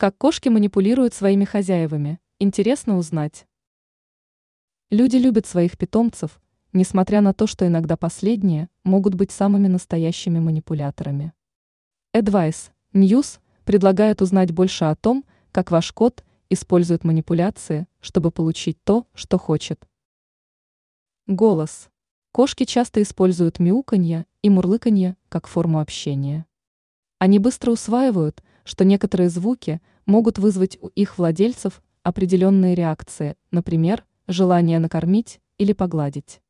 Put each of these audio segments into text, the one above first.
Как кошки манипулируют своими хозяевами, интересно узнать. Люди любят своих питомцев, несмотря на то, что иногда последние могут быть самыми настоящими манипуляторами. Advice News предлагает узнать больше о том, как ваш кот использует манипуляции, чтобы получить то, что хочет. Голос. Кошки часто используют мяуканье и мурлыканье как форму общения. Они быстро усваивают, что некоторые звуки могут вызвать у их владельцев определенные реакции, например, желание накормить или погладить.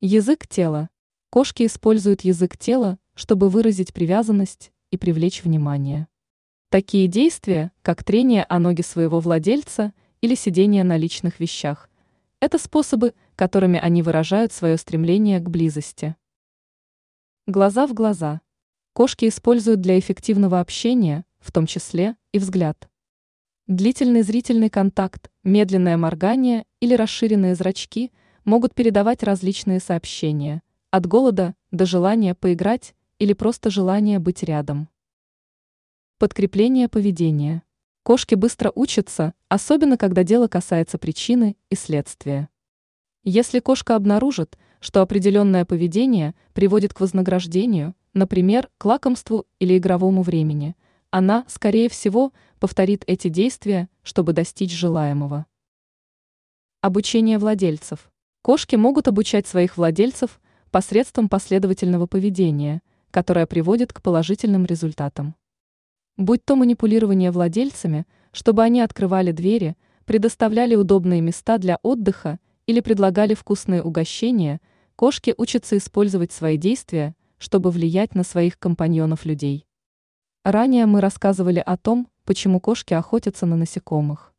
Язык тела. Кошки используют язык тела, чтобы выразить привязанность и привлечь внимание. Такие действия, как трение о ноги своего владельца или сидение на личных вещах, это способы, которыми они выражают свое стремление к близости. Глаза в глаза. Кошки используют для эффективного общения, в том числе и взгляд. Длительный зрительный контакт, медленное моргание или расширенные зрачки могут передавать различные сообщения, от голода до желания поиграть или просто желания быть рядом. Подкрепление поведения. Кошки быстро учатся, особенно когда дело касается причины и следствия. Если кошка обнаружит, что определенное поведение приводит к вознаграждению, например, к лакомству или игровому времени, она, скорее всего, повторит эти действия, чтобы достичь желаемого. Обучение владельцев. Кошки могут обучать своих владельцев посредством последовательного поведения, которое приводит к положительным результатам. Будь то манипулирование владельцами, чтобы они открывали двери, предоставляли удобные места для отдыха или предлагали вкусные угощения, кошки учатся использовать свои действия, чтобы влиять на своих компаньонов людей. Ранее мы рассказывали о том, почему кошки охотятся на насекомых.